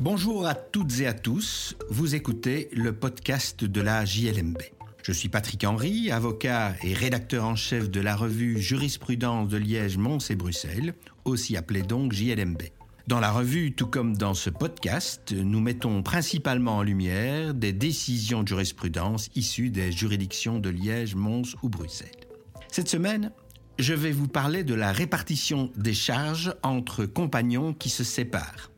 Bonjour à toutes et à tous, vous écoutez le podcast de la JLMB. Je suis Patrick Henry, avocat et rédacteur en chef de la revue Jurisprudence de Liège, Mons et Bruxelles, aussi appelée donc JLMB. Dans la revue, tout comme dans ce podcast, nous mettons principalement en lumière des décisions de jurisprudence issues des juridictions de Liège, Mons ou Bruxelles. Cette semaine, je vais vous parler de la répartition des charges entre compagnons qui se séparent.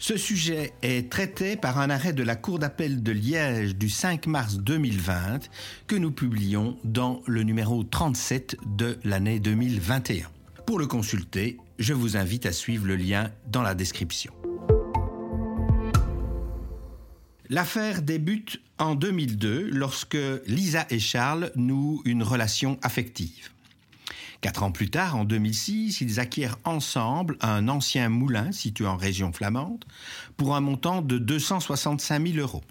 Ce sujet est traité par un arrêt de la Cour d'appel de Liège du 5 mars 2020 que nous publions dans le numéro 37 de l'année 2021. Pour le consulter, je vous invite à suivre le lien dans la description. L'affaire débute en 2002 lorsque Lisa et Charles nouent une relation affective. Quatre ans plus tard, en 2006, ils acquièrent ensemble un ancien moulin situé en région flamande pour un montant de 265 000 euros.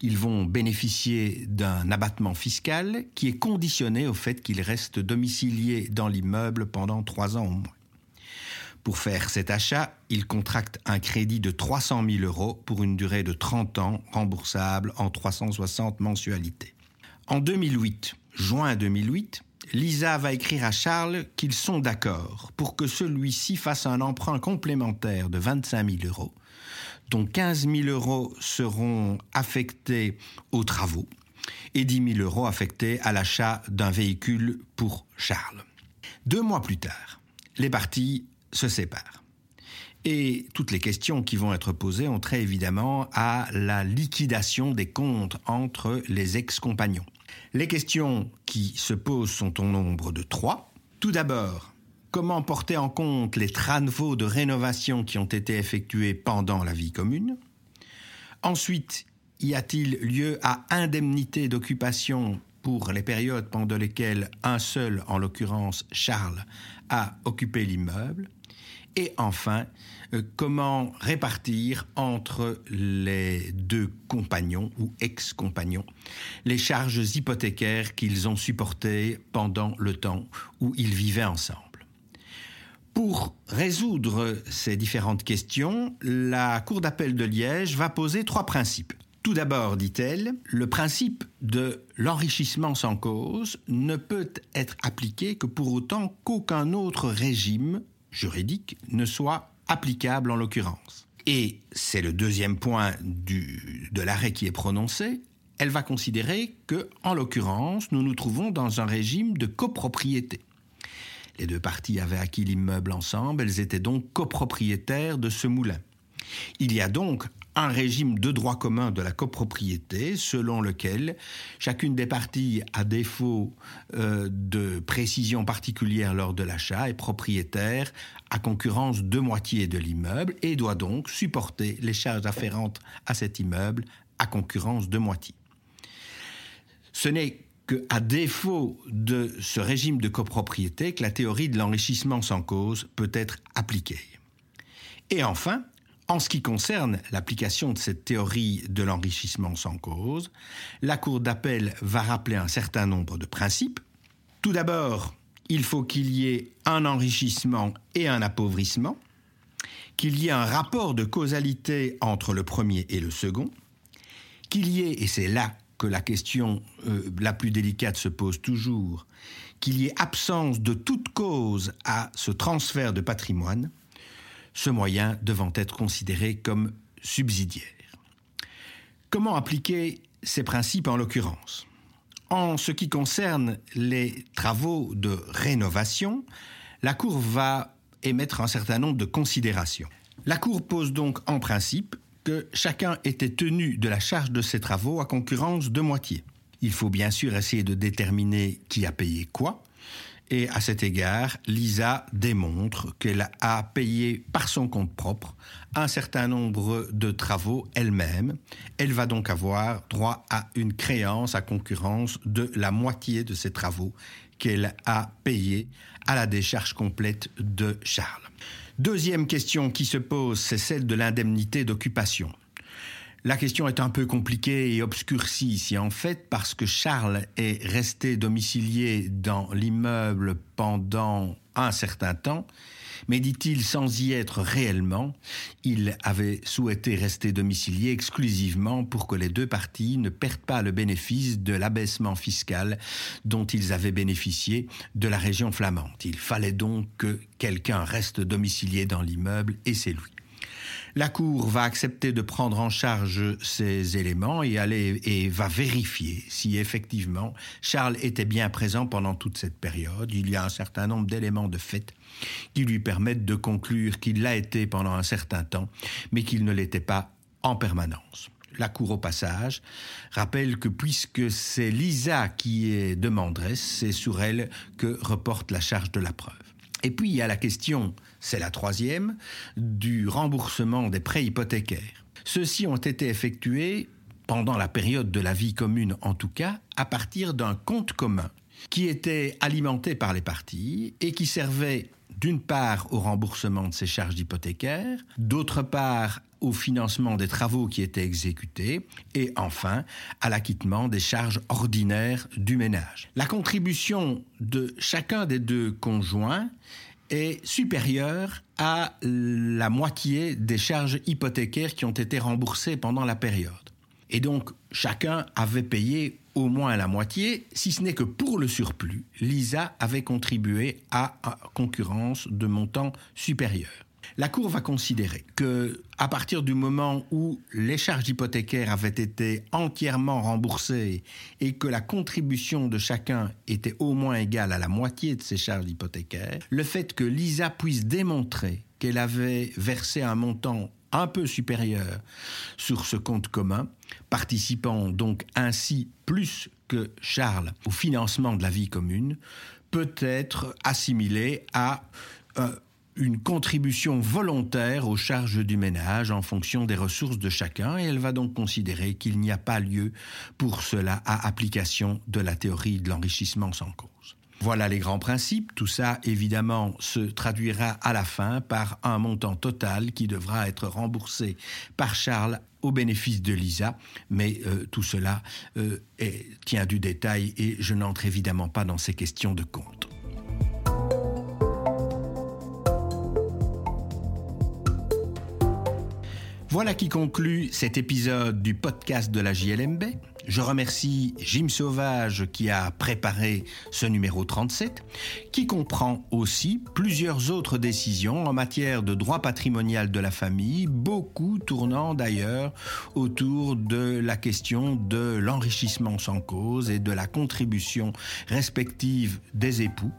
Ils vont bénéficier d'un abattement fiscal qui est conditionné au fait qu'ils restent domiciliés dans l'immeuble pendant trois ans au moins. Pour faire cet achat, ils contractent un crédit de 300 000 euros pour une durée de 30 ans, remboursable en 360 mensualités. En 2008, juin 2008, Lisa va écrire à Charles qu'ils sont d'accord pour que celui-ci fasse un emprunt complémentaire de 25 000 euros, dont 15 000 euros seront affectés aux travaux et 10 000 euros affectés à l'achat d'un véhicule pour Charles. Deux mois plus tard, les parties se séparent. Et toutes les questions qui vont être posées ont trait évidemment à la liquidation des comptes entre les ex-compagnons. Les questions qui se posent sont au nombre de trois. Tout d'abord, comment porter en compte les travaux de rénovation qui ont été effectués pendant la vie commune? Ensuite, y a-t-il lieu à indemnité d'occupation pour les périodes pendant lesquelles un seul, en l'occurrence Charles, a occupé l'immeuble? Et enfin, euh, comment répartir entre les deux compagnons ou ex-compagnons les charges hypothécaires qu'ils ont supportées pendant le temps où ils vivaient ensemble. Pour résoudre ces différentes questions, la Cour d'appel de Liège va poser trois principes. Tout d'abord, dit-elle, le principe de l'enrichissement sans cause ne peut être appliqué que pour autant qu'aucun autre régime juridique ne soit applicable en l'occurrence. Et c'est le deuxième point du, de l'arrêt qui est prononcé. Elle va considérer que, en l'occurrence, nous nous trouvons dans un régime de copropriété. Les deux parties avaient acquis l'immeuble ensemble, elles étaient donc copropriétaires de ce moulin. Il y a donc un régime de droit commun de la copropriété selon lequel chacune des parties, à défaut euh, de précision particulière lors de l'achat, est propriétaire à concurrence de moitié de l'immeuble et doit donc supporter les charges afférentes à cet immeuble à concurrence de moitié. Ce n'est qu'à défaut de ce régime de copropriété que la théorie de l'enrichissement sans cause peut être appliquée. Et enfin, en ce qui concerne l'application de cette théorie de l'enrichissement sans cause, la Cour d'appel va rappeler un certain nombre de principes. Tout d'abord, il faut qu'il y ait un enrichissement et un appauvrissement, qu'il y ait un rapport de causalité entre le premier et le second, qu'il y ait, et c'est là que la question euh, la plus délicate se pose toujours, qu'il y ait absence de toute cause à ce transfert de patrimoine, ce moyen devant être considéré comme subsidiaire. Comment appliquer ces principes en l'occurrence? En ce qui concerne les travaux de rénovation, la Cour va émettre un certain nombre de considérations. La Cour pose donc en principe que chacun était tenu de la charge de ses travaux à concurrence de moitié. Il faut bien sûr essayer de déterminer qui a payé quoi, et à cet égard, Lisa démontre qu'elle a payé par son compte propre un certain nombre de travaux elle-même. Elle va donc avoir droit à une créance à concurrence de la moitié de ces travaux qu'elle a payés à la décharge complète de Charles. Deuxième question qui se pose, c'est celle de l'indemnité d'occupation. La question est un peu compliquée et obscurcie ici en fait parce que Charles est resté domicilié dans l'immeuble pendant un certain temps, mais dit-il sans y être réellement, il avait souhaité rester domicilié exclusivement pour que les deux parties ne perdent pas le bénéfice de l'abaissement fiscal dont ils avaient bénéficié de la région flamande. Il fallait donc que quelqu'un reste domicilié dans l'immeuble et c'est lui. La Cour va accepter de prendre en charge ces éléments et, aller, et va vérifier si effectivement Charles était bien présent pendant toute cette période. Il y a un certain nombre d'éléments de fait qui lui permettent de conclure qu'il l'a été pendant un certain temps, mais qu'il ne l'était pas en permanence. La Cour au passage rappelle que puisque c'est Lisa qui est demanderesse, c'est sur elle que reporte la charge de la preuve. Et puis il y a la question, c'est la troisième, du remboursement des prêts hypothécaires. Ceux-ci ont été effectués pendant la période de la vie commune en tout cas, à partir d'un compte commun qui était alimenté par les parties et qui servait d'une part au remboursement de ces charges hypothécaires, d'autre part au financement des travaux qui étaient exécutés et enfin à l'acquittement des charges ordinaires du ménage. La contribution de chacun des deux conjoints est supérieure à la moitié des charges hypothécaires qui ont été remboursées pendant la période. Et donc chacun avait payé au moins la moitié, si ce n'est que pour le surplus, Lisa avait contribué à, concurrence de montants supérieurs. La Cour va considérer que, à partir du moment où les charges hypothécaires avaient été entièrement remboursées et que la contribution de chacun était au moins égale à la moitié de ces charges hypothécaires, le fait que Lisa puisse démontrer qu'elle avait versé un montant un peu supérieur sur ce compte commun, participant donc ainsi plus que Charles au financement de la vie commune, peut être assimilé à euh, une contribution volontaire aux charges du ménage en fonction des ressources de chacun et elle va donc considérer qu'il n'y a pas lieu pour cela à application de la théorie de l'enrichissement sans cause. Voilà les grands principes. Tout ça, évidemment, se traduira à la fin par un montant total qui devra être remboursé par Charles au bénéfice de Lisa. Mais euh, tout cela euh, tient du détail et je n'entre évidemment pas dans ces questions de compte. Voilà qui conclut cet épisode du podcast de la JLMB. Je remercie Jim Sauvage qui a préparé ce numéro 37, qui comprend aussi plusieurs autres décisions en matière de droit patrimonial de la famille, beaucoup tournant d'ailleurs autour de la question de l'enrichissement sans cause et de la contribution respective des époux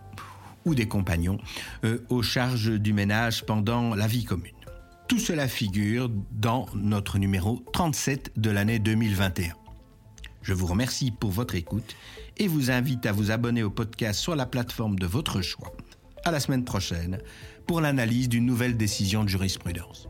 ou des compagnons euh, aux charges du ménage pendant la vie commune. Tout cela figure dans notre numéro 37 de l'année 2021. Je vous remercie pour votre écoute et vous invite à vous abonner au podcast sur la plateforme de votre choix. À la semaine prochaine pour l'analyse d'une nouvelle décision de jurisprudence.